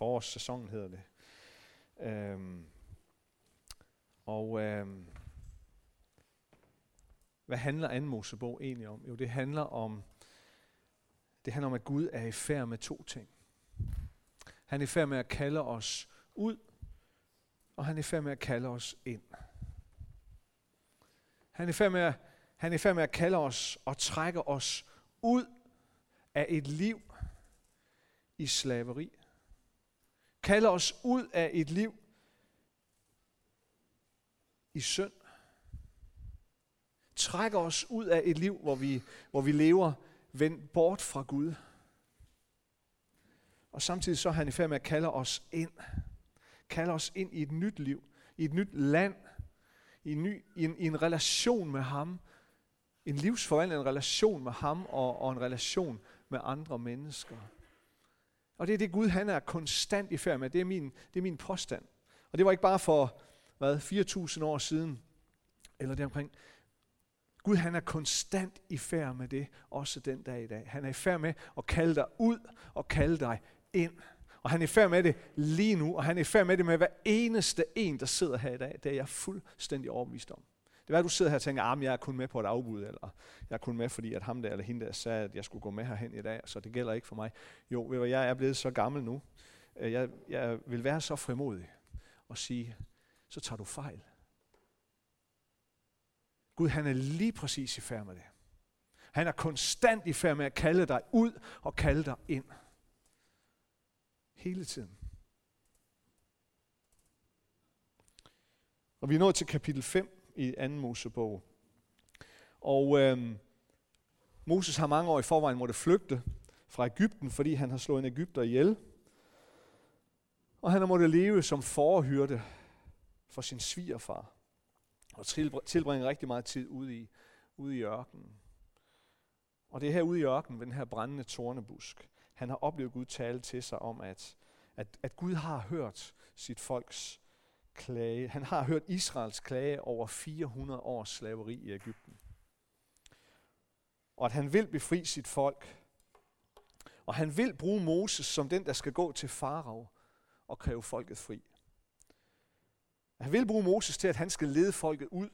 forårssæsonen hedder det. Øhm, og øhm, hvad handler anden Mosebog egentlig om? Jo, det handler om, det handler om, at Gud er i færd med to ting. Han er i færd med at kalde os ud, og han er i færd med at kalde os ind. Han er i færd med at, han er i færd med at kalde os og trække os ud af et liv i slaveri kalder os ud af et liv i synd. Trækker os ud af et liv, hvor vi, hvor vi lever vendt bort fra Gud. Og samtidig så er han i færd med at kalde os ind. Kalde os ind i et nyt liv, i et nyt land, i en, ny, i en, i en relation med ham. En livsforvandlende relation med ham og, og en relation med andre mennesker. Og det er det Gud, han er konstant i færd med. Det er min, det er min påstand. Og det var ikke bare for, hvad, 4.000 år siden, eller deromkring. Gud, han er konstant i færd med det, også den dag i dag. Han er i færd med at kalde dig ud og kalde dig ind. Og han er i færd med det lige nu, og han er i færd med det med hver eneste en, der sidder her i dag. Det er jeg fuldstændig overbevist om. Det er, at du sidder her og tænker, ah, at jeg er kun med på et afbud, eller jeg er kun med, fordi at ham der eller hende der sagde, at jeg skulle gå med herhen i dag, så det gælder ikke for mig. Jo, ved du, jeg er blevet så gammel nu. Øh, jeg, jeg vil være så frimodig og sige, så tager du fejl. Gud, han er lige præcis i færd med det. Han er konstant i færd med at kalde dig ud og kalde dig ind. Hele tiden. Og vi er nået til kapitel 5 i anden Mosebog. Og øh, Moses har mange år i forvejen måtte flygte fra Ægypten, fordi han har slået en Ægypter ihjel. Og han har måttet leve som forhyrte for sin svigerfar. Og tilbringe rigtig meget tid ude i, ude i ørkenen. Og det er her ude i ørkenen, ved den her brændende tornebusk, han har oplevet Gud tale til sig om, at, at, at Gud har hørt sit folks klage. Han har hørt Israels klage over 400 års slaveri i Ægypten. Og at han vil befri sit folk. Og han vil bruge Moses som den, der skal gå til farao og kræve folket fri. Han vil bruge Moses til, at han skal lede folket ud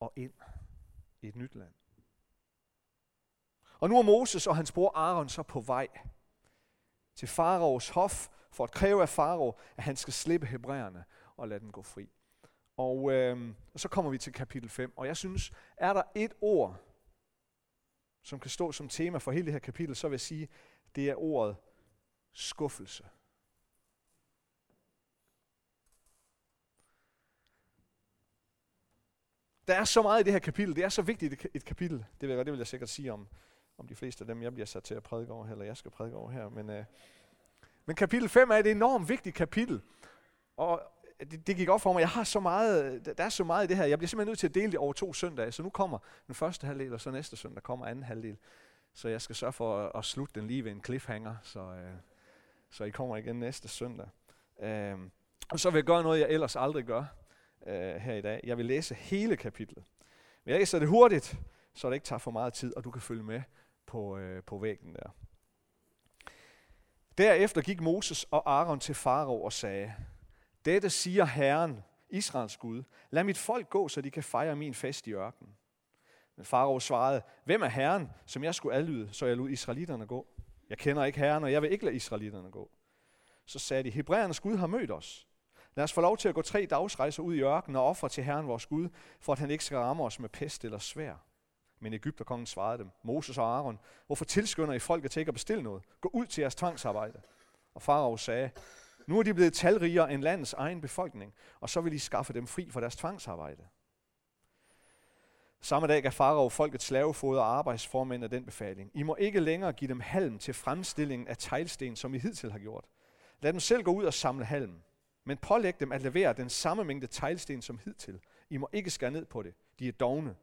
og ind i et nyt land. Og nu er Moses og hans bror Aaron så på vej til faraos hof for at kræve af Faro, at han skal slippe hebræerne og lade dem gå fri. Og, øh, og så kommer vi til kapitel 5, og jeg synes, er der et ord, som kan stå som tema for hele det her kapitel, så vil jeg sige, det er ordet skuffelse. Der er så meget i det her kapitel. Det er så vigtigt et kapitel. Det vil, jeg, det vil jeg sikkert sige om, om de fleste af dem, jeg bliver sat til at prædike over her, eller jeg skal prædike over her. Men, øh, men kapitel 5 er et enormt vigtigt kapitel. Og det, det gik op for mig, jeg har så meget, der er så meget i det her. Jeg bliver simpelthen nødt til at dele det over to søndage. Så nu kommer den første halvdel, og så næste søndag kommer anden halvdel. Så jeg skal sørge for at, at slutte den lige ved en cliffhanger, så, øh, så I kommer igen næste søndag. Øh, og så vil jeg gøre noget, jeg ellers aldrig gør øh, her i dag. Jeg vil læse hele kapitlet. Men jeg læser det hurtigt, så det ikke tager for meget tid, og du kan følge med på, øh, på væggen der. Derefter gik Moses og Aaron til farao og sagde, Dette siger Herren, Israels Gud, lad mit folk gå, så de kan fejre min fest i ørkenen. Men farao svarede, hvem er Herren, som jeg skulle adlyde, så jeg lod israelitterne gå? Jeg kender ikke Herren, og jeg vil ikke lade israelitterne gå. Så sagde de, Hebræernes Gud har mødt os. Lad os få lov til at gå tre dagsrejser ud i ørkenen og ofre til Herren vores Gud, for at han ikke skal ramme os med pest eller svær. Men Ægypterkongen svarede dem, Moses og Aaron, hvorfor tilskynder I folket til ikke at bestille noget? Gå ud til jeres tvangsarbejde. Og farao sagde, nu er de blevet talrigere end landets egen befolkning, og så vil I skaffe dem fri fra deres tvangsarbejde. Samme dag gav farao folket slavefoder og arbejdsformænd af den befaling. I må ikke længere give dem halm til fremstillingen af teglsten, som I hidtil har gjort. Lad dem selv gå ud og samle halm. Men pålæg dem at levere den samme mængde teglsten som hidtil. I må ikke skære ned på det. De er dogne.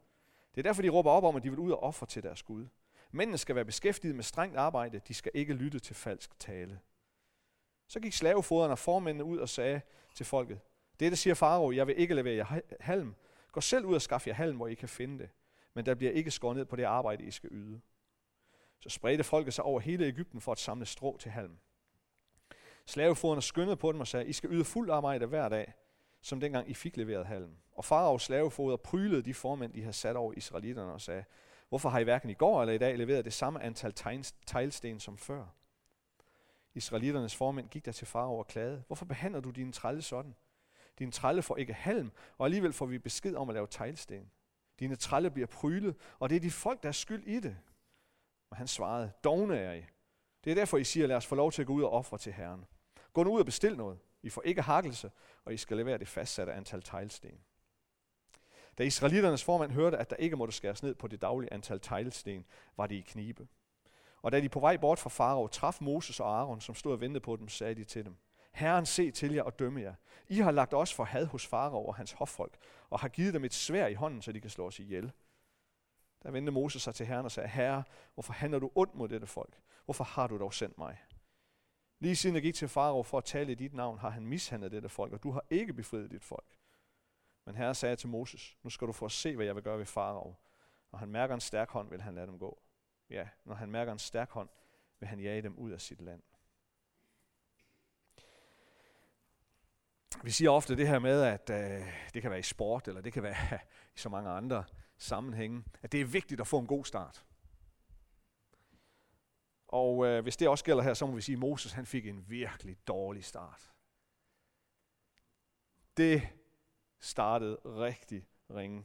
Det er derfor, de råber op om, at de vil ud og ofre til deres Gud. Mændene skal være beskæftiget med strengt arbejde. De skal ikke lytte til falsk tale. Så gik slavefoderne og formændene ud og sagde til folket, Dette siger farao, jeg vil ikke levere jer halm. Gå selv ud og skaf jer halm, hvor I kan finde det. Men der bliver ikke skåret ned på det arbejde, I skal yde. Så spredte folket sig over hele Ægypten for at samle strå til halm. Slavefoderne skyndede på dem og sagde, I skal yde fuld arbejde hver dag, som dengang I fik leveret halm. Og faraos slavefoder prylede de formænd, de havde sat over israelitterne og sagde, Hvorfor har I hverken i går eller i dag leveret det samme antal teglsten som før? Israelitternes formænd gik der til farao og klagede. Hvorfor behandler du dine trælle sådan? Din trælle får ikke halm, og alligevel får vi besked om at lave teglsten. Dine trælle bliver prylet, og det er de folk, der er skyld i det. Og han svarede, dogne er I. Det er derfor, I siger, lad os få lov til at gå ud og ofre til Herren. Gå nu ud og bestil noget. I får ikke hakkelse, og I skal levere det fastsatte antal teglsten. Da israeliternes formand hørte, at der ikke måtte skæres ned på det daglige antal teglsten, var de i knibe. Og da de på vej bort fra farao traf Moses og Aaron, som stod og ventede på dem, sagde de til dem, Herren se til jer og dømme jer. I har lagt os for had hos farao og hans hoffolk, og har givet dem et svær i hånden, så de kan slå os ihjel. Der vendte Moses sig til Herren og sagde, Herre, hvorfor handler du ondt mod dette folk? Hvorfor har du dog sendt mig? Lige siden jeg gik til farao for at tale i dit navn, har han mishandlet dette folk, og du har ikke befriet dit folk. Men Herre sagde til Moses, nu skal du få at se, hvad jeg vil gøre ved farao. Når han mærker en stærk hånd, vil han lade dem gå. Ja, når han mærker en stærk hånd, vil han jage dem ud af sit land. Vi siger ofte det her med, at øh, det kan være i sport, eller det kan være i så mange andre sammenhænge, at det er vigtigt at få en god start. Og øh, hvis det også gælder her, så må vi sige, at Moses han fik en virkelig dårlig start. Det startede rigtig ringe.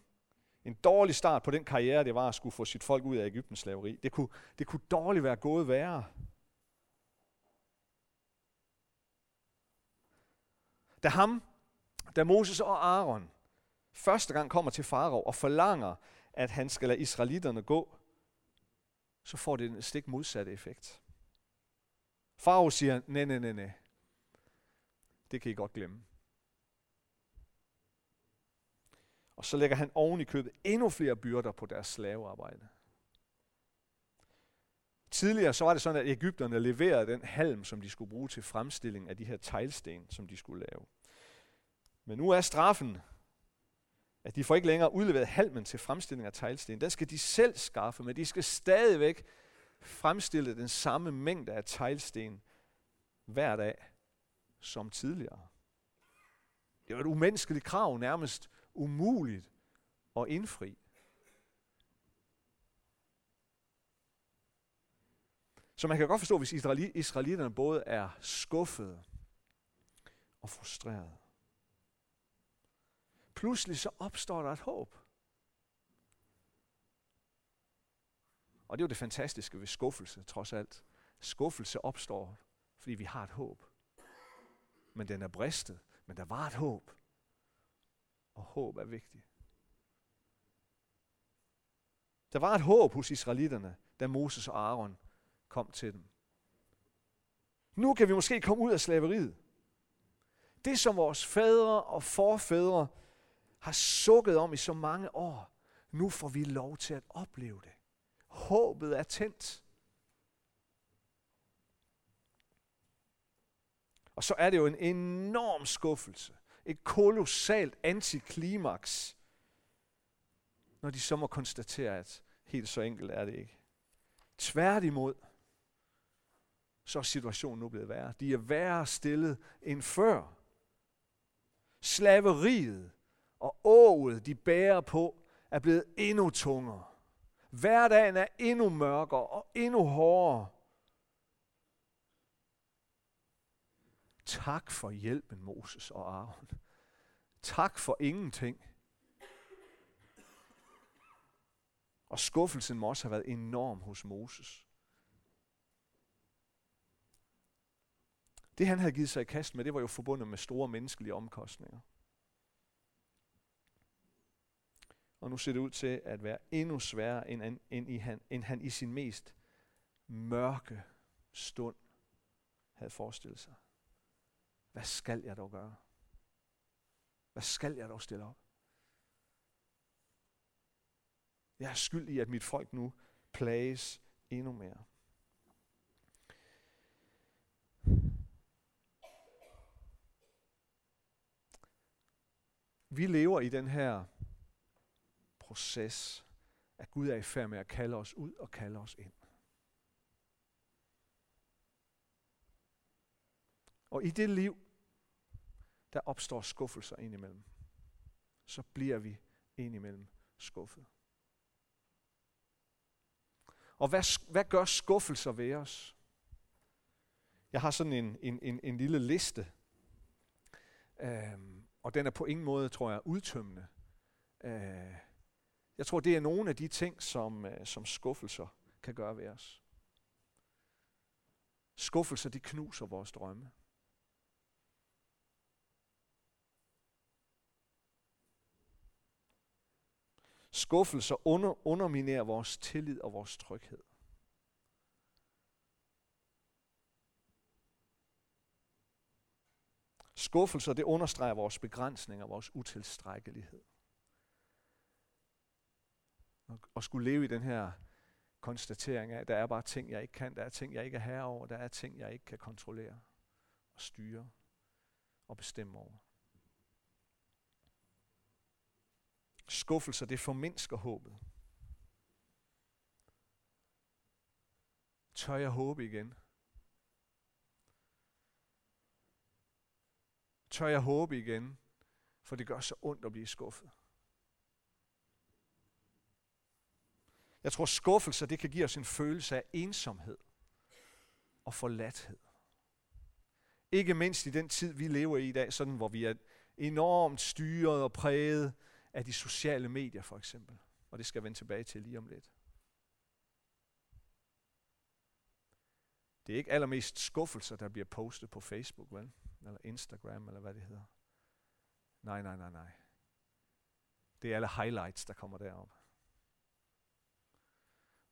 En dårlig start på den karriere, det var at skulle få sit folk ud af Ægyptens slaveri. Det kunne, det kunne dårligt være gået værre. Da ham, da Moses og Aaron første gang kommer til farao og forlanger, at han skal lade israelitterne gå, så får det en stik modsatte effekt. Farao siger, nej, nej, nej, nej. Det kan I godt glemme. Og så lægger han oven i købet endnu flere byrder på deres slavearbejde. Tidligere så var det sådan, at Ægypterne leverede den halm, som de skulle bruge til fremstilling af de her teglsten, som de skulle lave. Men nu er straffen, at de får ikke længere udleveret halmen til fremstilling af teglsten. Den skal de selv skaffe, men de skal stadigvæk fremstille den samme mængde af teglsten hver dag som tidligere. Det var et umenneskeligt krav, nærmest umuligt at indfri. Så man kan godt forstå, hvis israelitterne både er skuffede og frustrerede. Pludselig så opstår der et håb. Og det er jo det fantastiske ved skuffelse, trods alt. Skuffelse opstår, fordi vi har et håb. Men den er bristet, men der var et håb. Og håb er vigtigt. Der var et håb hos israelitterne, da Moses og Aaron kom til dem. Nu kan vi måske komme ud af slaveriet. Det, som vores fædre og forfædre har sukket om i så mange år, nu får vi lov til at opleve det. Håbet er tændt. Og så er det jo en enorm skuffelse. Et kolossalt antiklimaks, når de så må konstatere, at helt så enkelt er det ikke. Tværtimod, så er situationen nu blevet værre. De er værre stillet end før. Slaveriet og åget, de bærer på, er blevet endnu tungere. Hverdagen er endnu mørkere og endnu hårdere. Tak for hjælpen, Moses og Aaron. Tak for ingenting. Og skuffelsen må også have været enorm hos Moses. Det han havde givet sig i kast med, det var jo forbundet med store menneskelige omkostninger. Og nu ser det ud til at være endnu sværere, end, end, end, i han, end han i sin mest mørke stund havde forestillet sig. Hvad skal jeg dog gøre? Hvad skal jeg dog stille op? Jeg er skyld i, at mit folk nu plages endnu mere. Vi lever i den her proces, at Gud er i færd med at kalde os ud og kalde os ind. Og i det liv, der opstår skuffelser indimellem. Så bliver vi indimellem skuffet. Og hvad, hvad gør skuffelser ved os? Jeg har sådan en, en, en, en lille liste, øhm, og den er på ingen måde, tror jeg, udtømmende. Øh, jeg tror, det er nogle af de ting, som, øh, som skuffelser kan gøre ved os. Skuffelser, de knuser vores drømme. Skuffelser under, underminerer vores tillid og vores tryghed. Skuffelser, det understreger vores begrænsninger, vores utilstrækkelighed. Og skulle leve i den her konstatering af, at der er bare ting, jeg ikke kan, der er ting, jeg ikke er herre over, der er ting, jeg ikke kan kontrollere og styre og bestemme over. Skuffelser, det formindsker håbet. Tør jeg håbe igen? Tør jeg håbe igen? For det gør så ondt at blive skuffet. Jeg tror, skuffelse det kan give os en følelse af ensomhed og forladthed. Ikke mindst i den tid, vi lever i i dag, sådan hvor vi er enormt styret og præget af de sociale medier for eksempel. Og det skal jeg vende tilbage til lige om lidt. Det er ikke allermest skuffelser, der bliver postet på Facebook, vel? Eller Instagram, eller hvad det hedder. Nej, nej, nej, nej. Det er alle highlights, der kommer derop.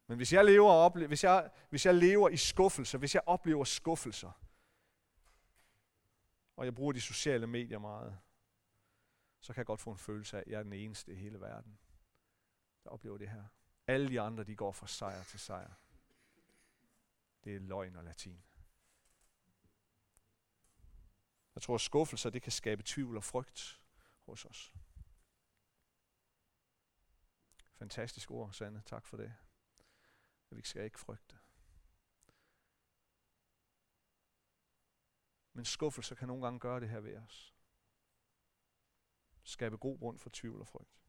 Men hvis jeg lever, og hvis jeg, hvis jeg lever i skuffelser, hvis jeg oplever skuffelser, og jeg bruger de sociale medier meget, så kan jeg godt få en følelse af, at jeg er den eneste i hele verden, der oplever det her. Alle de andre, de går fra sejr til sejr. Det er løgn og latin. Jeg tror, at skuffelser det kan skabe tvivl og frygt hos os. Fantastisk ord, Sande. Tak for det. Vi skal ikke frygte. Men skuffelser kan nogle gange gøre det her ved os. Skabe god grund for tvivl og frygt.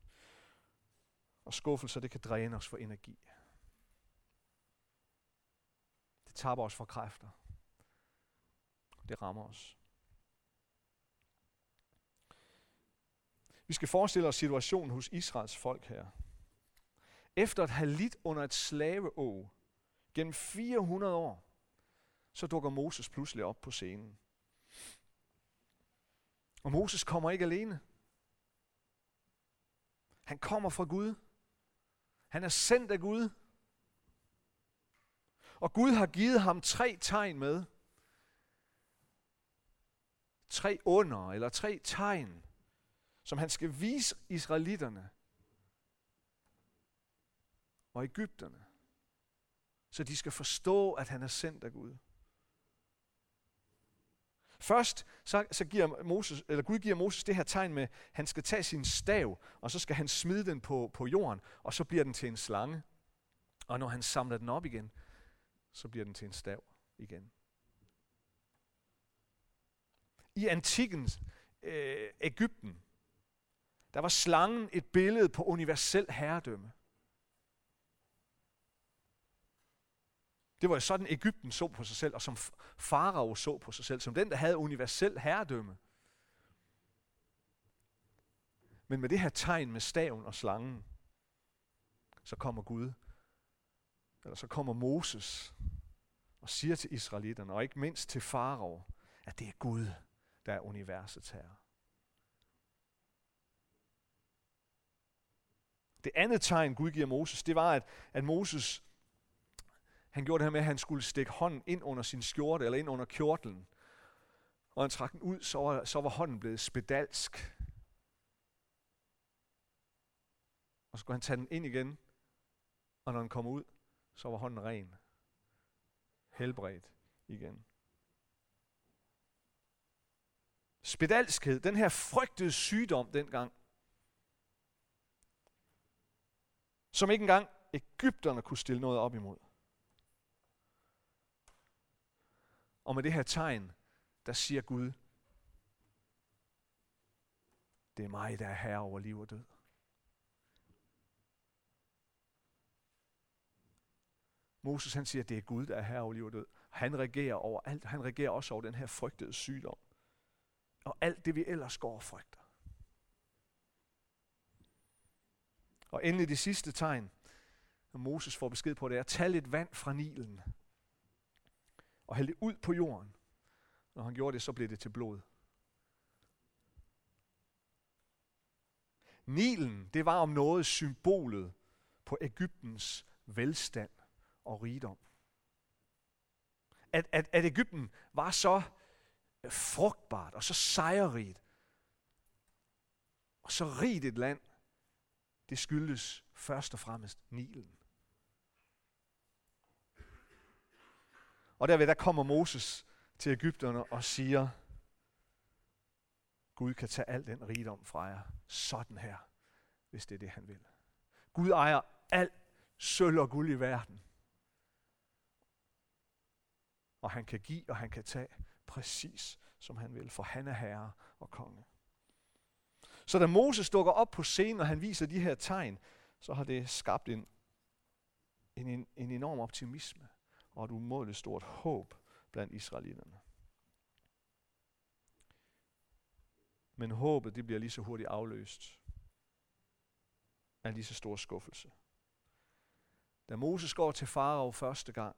Og skuffelser, det kan dræne os for energi. Det taber os for kræfter. Det rammer os. Vi skal forestille os situationen hos Israels folk her. Efter at have lidt under et slaveå gennem 400 år, så dukker Moses pludselig op på scenen. Og Moses kommer ikke alene. Han kommer fra Gud. Han er sendt af Gud. Og Gud har givet ham tre tegn med. Tre under, eller tre tegn, som han skal vise israelitterne og Ægypterne, så de skal forstå, at han er sendt af Gud. Først så, så giver Moses, eller Gud giver Moses det her tegn med, at han skal tage sin stav, og så skal han smide den på, på jorden, og så bliver den til en slange. Og når han samler den op igen, så bliver den til en stav igen. I antikkens øh, Ægypten, der var slangen et billede på universel herredømme. Det var jo sådan, Ægypten så på sig selv, og som farao så på sig selv, som den, der havde universel herredømme. Men med det her tegn med staven og slangen, så kommer Gud, eller så kommer Moses og siger til israelitterne, og ikke mindst til farao, at det er Gud, der er universets herre. Det andet tegn, Gud giver Moses, det var, at, at Moses han gjorde det her med, at han skulle stikke hånden ind under sin skjorte, eller ind under kjortlen. Og han trak den ud, så var, så var hånden blevet spedalsk. Og så skulle han tage den ind igen, og når den kom ud, så var hånden ren. Helbredt igen. Spedalskhed, den her frygtede sygdom dengang, som ikke engang Ægypterne kunne stille noget op imod. Og med det her tegn, der siger Gud, det er mig, der er herre over liv og død. Moses han siger, at det er Gud, der er herre over liv og død. Han regerer over alt. Han regerer også over den her frygtede sygdom. Og alt det, vi ellers går og frygter. Og endelig det sidste tegn, når Moses får besked på det, er at tage lidt vand fra Nilen og hælde det ud på jorden. Når han gjorde det, så blev det til blod. Nilen, det var om noget symbolet på Ægyptens velstand og rigdom. At, at, at Ægypten var så frugtbart og så sejrrigt, og så rigt et land, det skyldes først og fremmest Nilen. Og derved der kommer Moses til Ægypterne og siger, Gud kan tage al den rigdom fra jer, sådan her, hvis det er det, han vil. Gud ejer alt sølv og guld i verden. Og han kan give, og han kan tage præcis, som han vil, for han er herre og konge. Så da Moses dukker op på scenen, og han viser de her tegn, så har det skabt en, en, en enorm optimisme og et umådeligt stort håb blandt israelitterne. Men håbet det bliver lige så hurtigt afløst af lige så stor skuffelse. Da Moses går til farao første gang,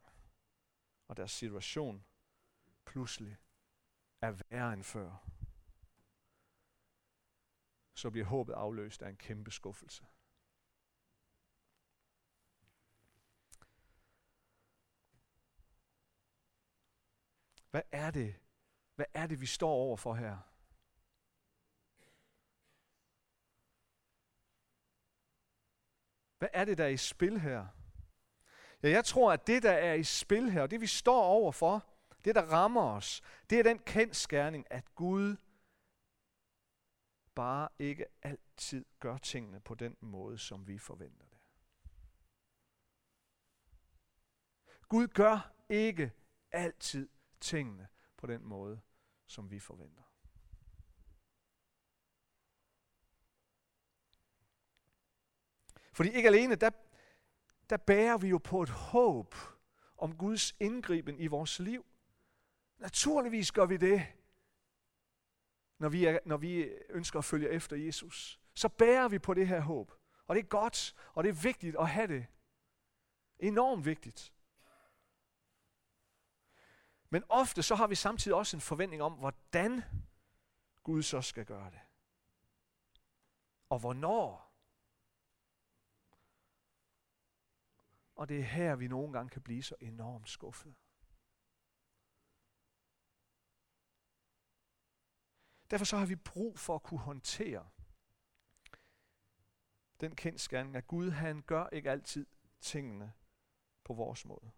og deres situation pludselig er værre end før, så bliver håbet afløst af en kæmpe skuffelse. Hvad er det? Hvad er det, vi står over for her? Hvad er det, der er i spil her? Ja, jeg tror, at det, der er i spil her, og det vi står over for, det, der rammer os, det er den kendskærning, at Gud bare ikke altid gør tingene på den måde, som vi forventer det. Gud gør ikke altid tingene på den måde, som vi forventer. Fordi ikke alene, der, der bærer vi jo på et håb om Guds indgriben i vores liv. Naturligvis gør vi det, når vi, er, når vi ønsker at følge efter Jesus. Så bærer vi på det her håb. Og det er godt, og det er vigtigt at have det. Enormt vigtigt. Men ofte så har vi samtidig også en forventning om, hvordan Gud så skal gøre det. Og hvornår. Og det er her, vi nogle gange kan blive så enormt skuffet. Derfor så har vi brug for at kunne håndtere den kendskærning, at Gud han gør ikke altid tingene på vores måde.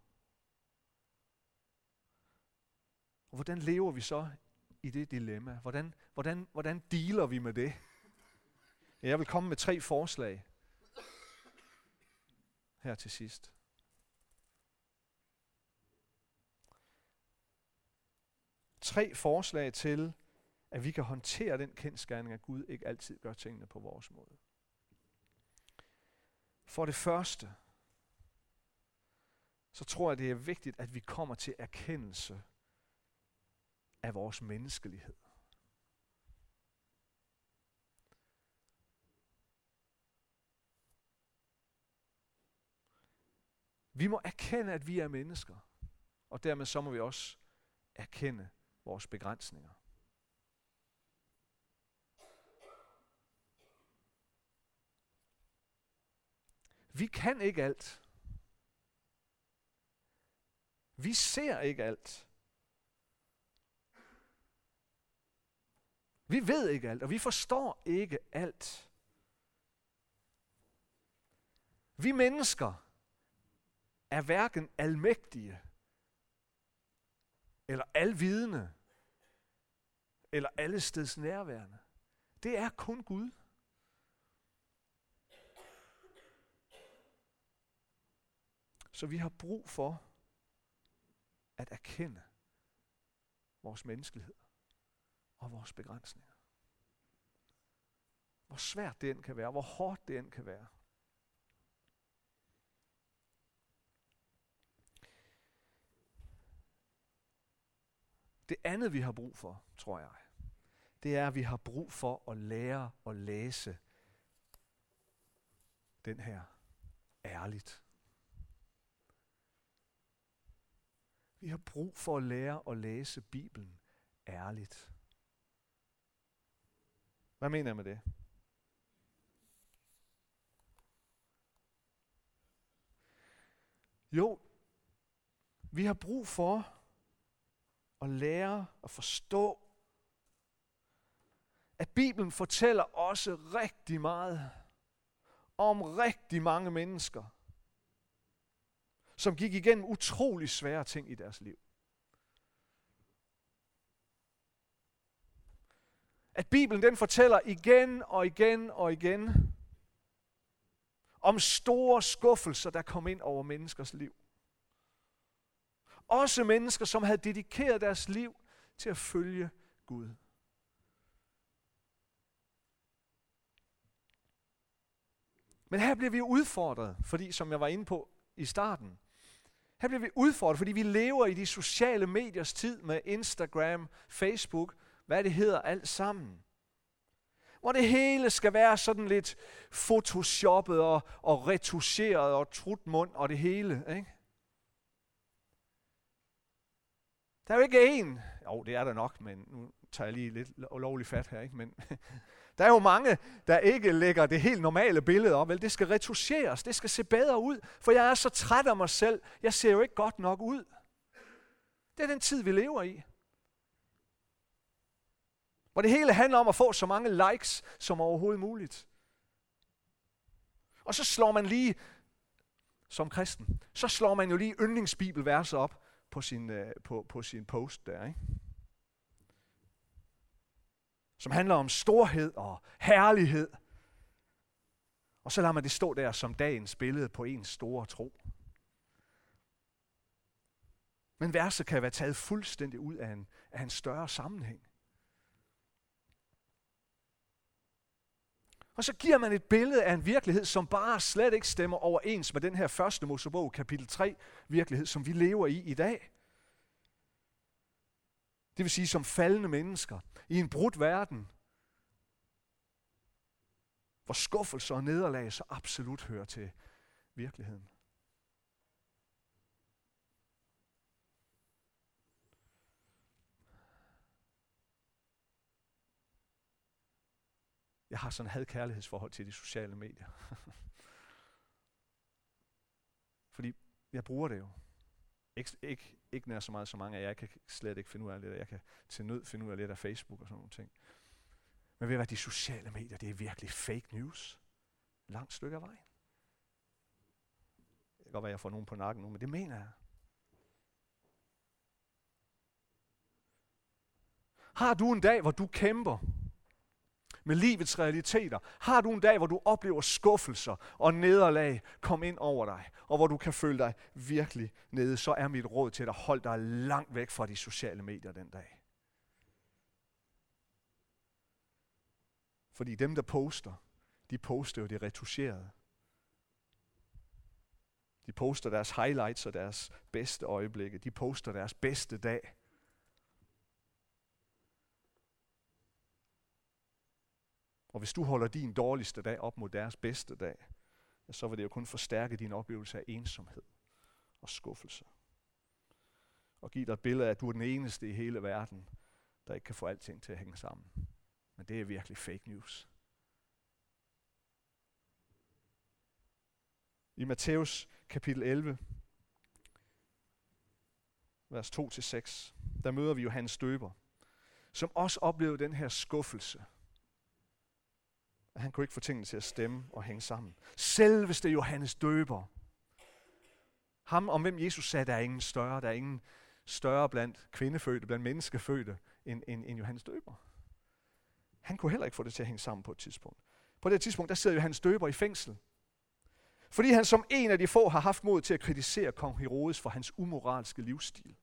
Og hvordan lever vi så i det dilemma? Hvordan, hvordan, hvordan dealer vi med det? Jeg vil komme med tre forslag her til sidst. Tre forslag til, at vi kan håndtere den kendskærning, at Gud ikke altid gør tingene på vores måde. For det første, så tror jeg, det er vigtigt, at vi kommer til erkendelse af vores menneskelighed. Vi må erkende, at vi er mennesker, og dermed så må vi også erkende vores begrænsninger. Vi kan ikke alt. Vi ser ikke alt. Vi ved ikke alt, og vi forstår ikke alt. Vi mennesker er hverken almægtige, eller alvidende, eller allesteds nærværende. Det er kun Gud. Så vi har brug for at erkende vores menneskelighed og vores begrænsninger. Hvor svært det end kan være, hvor hårdt det end kan være. Det andet, vi har brug for, tror jeg, det er, at vi har brug for at lære at læse den her ærligt. Vi har brug for at lære at læse Bibelen ærligt. Hvad mener jeg med det? Jo, vi har brug for at lære at forstå, at Bibelen fortæller også rigtig meget om rigtig mange mennesker, som gik igennem utrolig svære ting i deres liv. At Bibelen den fortæller igen og igen og igen om store skuffelser, der kom ind over menneskers liv. Også mennesker, som havde dedikeret deres liv til at følge Gud. Men her bliver vi udfordret, fordi som jeg var inde på i starten, her bliver vi udfordret, fordi vi lever i de sociale mediers tid med Instagram, Facebook, hvad det hedder alt sammen. Hvor det hele skal være sådan lidt photoshoppet og, og retuscheret og trutmund og det hele. Ikke? Der er jo ikke en, jo det er der nok, men nu tager jeg lige lidt lovlig fat her, ikke? men der er jo mange, der ikke lægger det helt normale billede op. Vel, det skal retuscheres, det skal se bedre ud, for jeg er så træt af mig selv. Jeg ser jo ikke godt nok ud. Det er den tid, vi lever i. Hvor det hele handler om at få så mange likes som overhovedet muligt. Og så slår man lige, som kristen, så slår man jo lige yndlingsbibelverser op på sin, øh, på, på sin post der. Ikke? Som handler om storhed og herlighed. Og så lader man det stå der som dagens billede på en store tro. Men verset kan være taget fuldstændig ud af en, af en større sammenhæng. Og så giver man et billede af en virkelighed, som bare slet ikke stemmer overens med den her første Mosebog, kapitel 3, virkelighed, som vi lever i i dag. Det vil sige som faldende mennesker i en brudt verden, hvor skuffelser og nederlag så absolut hører til virkeligheden. Jeg har sådan et had-kærlighedsforhold til de sociale medier. Fordi jeg bruger det jo. Ikke, ikke, ikke nær så meget så mange af jer. Jeg kan slet ikke finde ud af det. Jeg kan til nød finde ud af lidt af Facebook og sådan nogle ting. Men ved hvad, de sociale medier, det er virkelig fake news. Langt stykke af vejen. Det kan godt være, jeg får nogen på nakken nu, men det mener jeg. Har du en dag, hvor du kæmper med livets realiteter? Har du en dag, hvor du oplever skuffelser og nederlag komme ind over dig, og hvor du kan føle dig virkelig nede, så er mit råd til dig, hold dig langt væk fra de sociale medier den dag. Fordi dem, der poster, de poster jo det retuscherede. De poster deres highlights og deres bedste øjeblikke. De poster deres bedste dag. Og hvis du holder din dårligste dag op mod deres bedste dag, så vil det jo kun forstærke din oplevelse af ensomhed og skuffelse. Og give dig et billede af, at du er den eneste i hele verden, der ikke kan få alting til at hænge sammen. Men det er virkelig fake news. I Matthæus kapitel 11, vers 2-6, der møder vi Johannes Døber, som også oplevede den her skuffelse at han kunne ikke få tingene til at stemme og hænge sammen. Selveste Johannes døber. Ham om hvem Jesus sagde, der er ingen større, der er ingen større blandt kvindefødte, blandt menneskefødte, end, end, end Johannes døber. Han kunne heller ikke få det til at hænge sammen på et tidspunkt. På det tidspunkt, der sidder Johannes døber i fængsel. Fordi han som en af de få har haft mod til at kritisere kong Herodes for hans umoralske livsstil.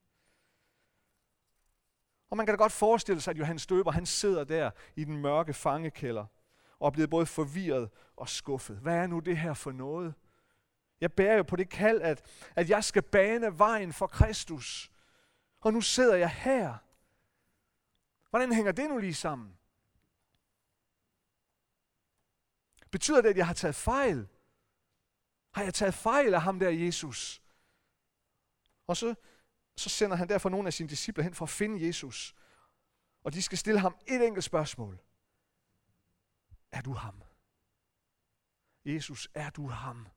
Og man kan da godt forestille sig, at Johannes Døber, han sidder der i den mørke fangekælder, og er blevet både forvirret og skuffet. Hvad er nu det her for noget? Jeg bærer jo på det kald, at, at jeg skal bane vejen for Kristus. Og nu sidder jeg her. Hvordan hænger det nu lige sammen? Betyder det, at jeg har taget fejl? Har jeg taget fejl af ham der, Jesus? Og så, så sender han derfor nogle af sine disciple hen for at finde Jesus. Og de skal stille ham et enkelt spørgsmål. Er du ham? Jesus, er du ham?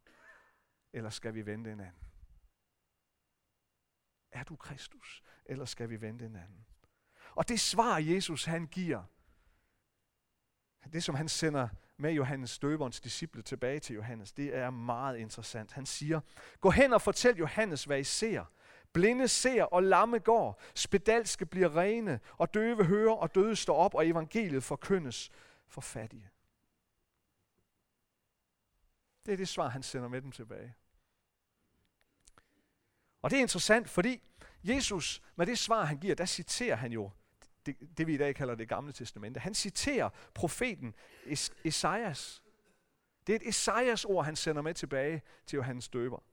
Eller skal vi vente en anden? Er du Kristus? Eller skal vi vente en anden? Og det svar, Jesus han giver, det som han sender med Johannes døberens disciple tilbage til Johannes, det er meget interessant. Han siger, gå hen og fortæl Johannes, hvad I ser. Blinde ser, og lamme går. Spedalske bliver rene, og døve hører, og døde står op, og evangeliet forkyndes for fattige. Det er det svar, han sender med dem tilbage. Og det er interessant, fordi Jesus, med det svar, han giver, der citerer han jo det, det vi i dag kalder det gamle testamente. Han citerer profeten es- Esajas. Det er et Esajas ord, han sender med tilbage til Johannes døber.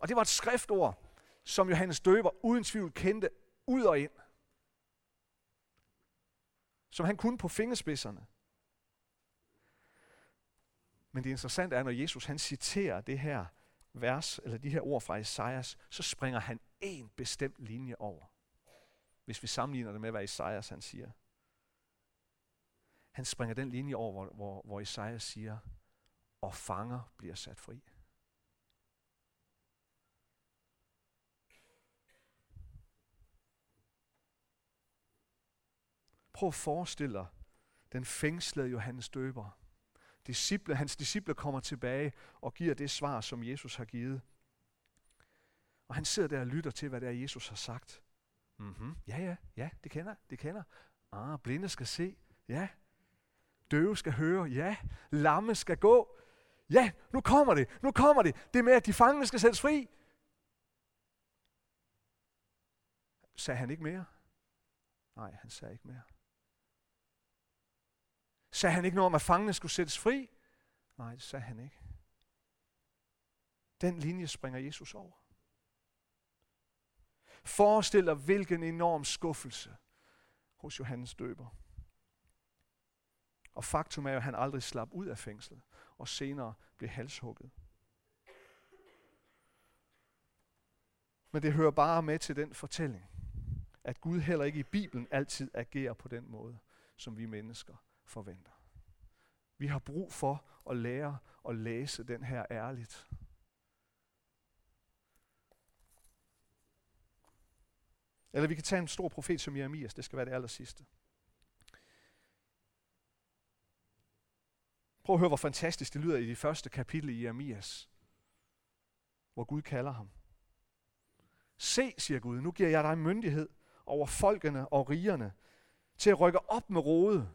Og det var et skriftord, som Johannes døber uden tvivl kendte ud og ind. Som han kunne på fingerspidserne. Men det interessante er, når Jesus han citerer det her vers, eller de her ord fra Esajas, så springer han en bestemt linje over hvis vi sammenligner det med, hvad Isaias han siger. Han springer den linje over, hvor, hvor, hvor Isaias siger, og fanger bliver sat fri. Prøv at forestille dig den fængslede Johannes døber. Disciple, hans disciple kommer tilbage og giver det svar, som Jesus har givet. Og han sidder der og lytter til, hvad det er, Jesus har sagt. Mm-hmm. Ja, ja, ja, det kender, det kender. Ah, blinde skal se. Ja. Døve skal høre. Ja. Lamme skal gå. Ja, nu kommer det. Nu kommer det. Det med, at de fangene skal sættes fri. Sagde han ikke mere? Nej, han sagde ikke mere. Sagde han ikke noget om, at fangene skulle sættes fri? Nej, det sagde han ikke. Den linje springer Jesus over. Forestil dig, hvilken enorm skuffelse hos Johannes døber. Og faktum er jo, at han aldrig slap ud af fængslet, og senere blev halshugget. Men det hører bare med til den fortælling, at Gud heller ikke i Bibelen altid agerer på den måde, som vi mennesker forventer. Vi har brug for at lære at læse den her ærligt. Eller vi kan tage en stor profet som Jeremias, det skal være det aller sidste. Prøv at høre, hvor fantastisk det lyder i de første kapitel i Jeremias, hvor Gud kalder ham. Se, siger Gud, nu giver jeg dig myndighed over folkene og rigerne, til at rykke op med rode,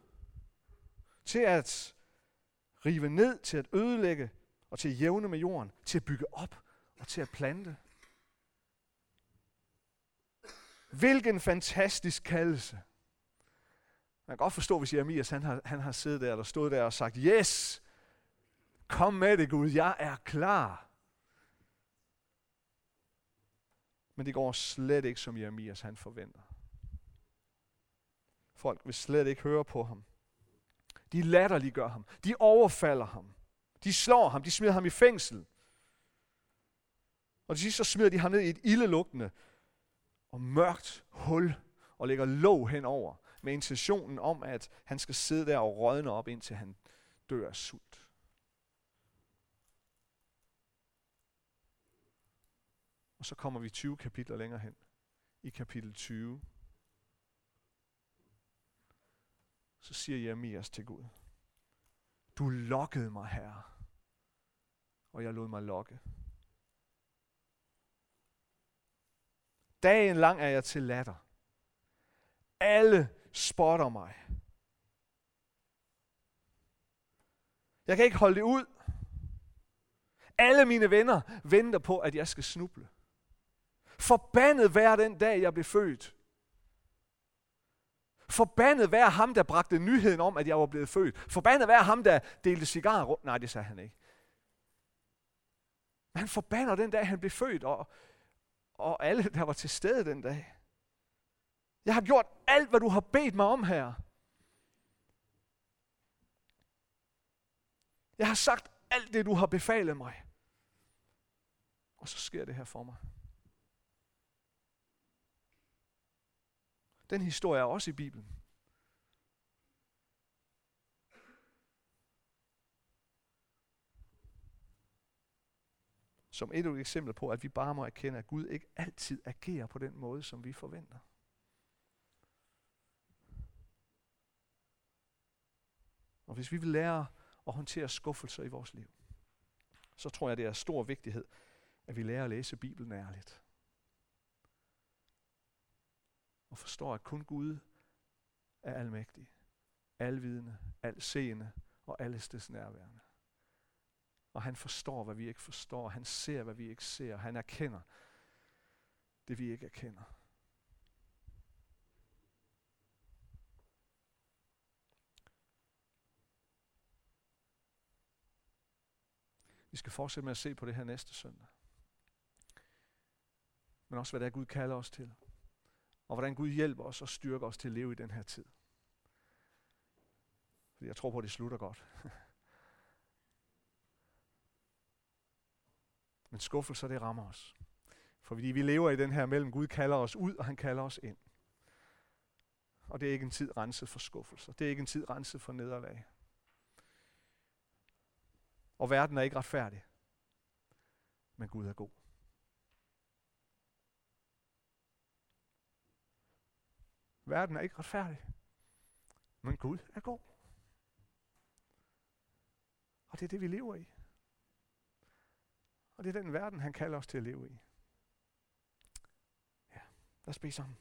til at rive ned, til at ødelægge og til at jævne med jorden, til at bygge op og til at plante. Hvilken fantastisk kaldelse. Man kan godt forstå, hvis Jeremias han har, han har siddet der, eller stået der og sagt, yes, kom med det Gud, jeg er klar. Men det går slet ikke, som Jeremias han forventer. Folk vil slet ikke høre på ham. De latterliggør ham. De overfalder ham. De slår ham. De smider ham i fængsel. Og til sidst så smider de ham ned i et ildelugtende og mørkt hul og lægger låg henover med intentionen om, at han skal sidde der og rådne op, indtil han dør af sult. Og så kommer vi 20 kapitler længere hen. I kapitel 20. Så siger Jeremias til Gud. Du lokkede mig, herre, og jeg lod mig lokke. Dagen lang er jeg til latter. Alle spotter mig. Jeg kan ikke holde det ud. Alle mine venner venter på, at jeg skal snuble. Forbandet hver den dag, jeg blev født. Forbandet være ham, der bragte nyheden om, at jeg var blevet født. Forbandet være ham, der delte cigarer rundt. Nej, det sagde han ikke. Men han forbander den dag, han blev født, og, og alle, der var til stede den dag. Jeg har gjort alt, hvad du har bedt mig om her. Jeg har sagt alt det, du har befalet mig. Og så sker det her for mig. Den historie er også i Bibelen. Som et eksempel på, at vi bare må erkende, at Gud ikke altid agerer på den måde, som vi forventer. Og hvis vi vil lære at håndtere skuffelser i vores liv, så tror jeg, det er af stor vigtighed, at vi lærer at læse Bibelen ærligt. Og forstår, at kun Gud er almægtig, alvidende, alseende og allestes nærværende. Og han forstår, hvad vi ikke forstår. Han ser, hvad vi ikke ser. Han erkender det, vi ikke erkender. Vi skal fortsætte med at se på det her næste søndag. Men også, hvad det er, Gud kalder os til. Og hvordan Gud hjælper os og styrker os til at leve i den her tid. Fordi jeg tror på, at det slutter godt. Men skuffelser, det rammer os. Fordi vi lever i den her mellem, Gud kalder os ud, og han kalder os ind. Og det er ikke en tid renset for skuffelser. Det er ikke en tid renset for nederlag. Og verden er ikke retfærdig. Men Gud er god. Verden er ikke retfærdig. Men Gud er god. Og det er det, vi lever i. Og det er den verden, han kalder os til at leve i. Ja, lad os bede sammen.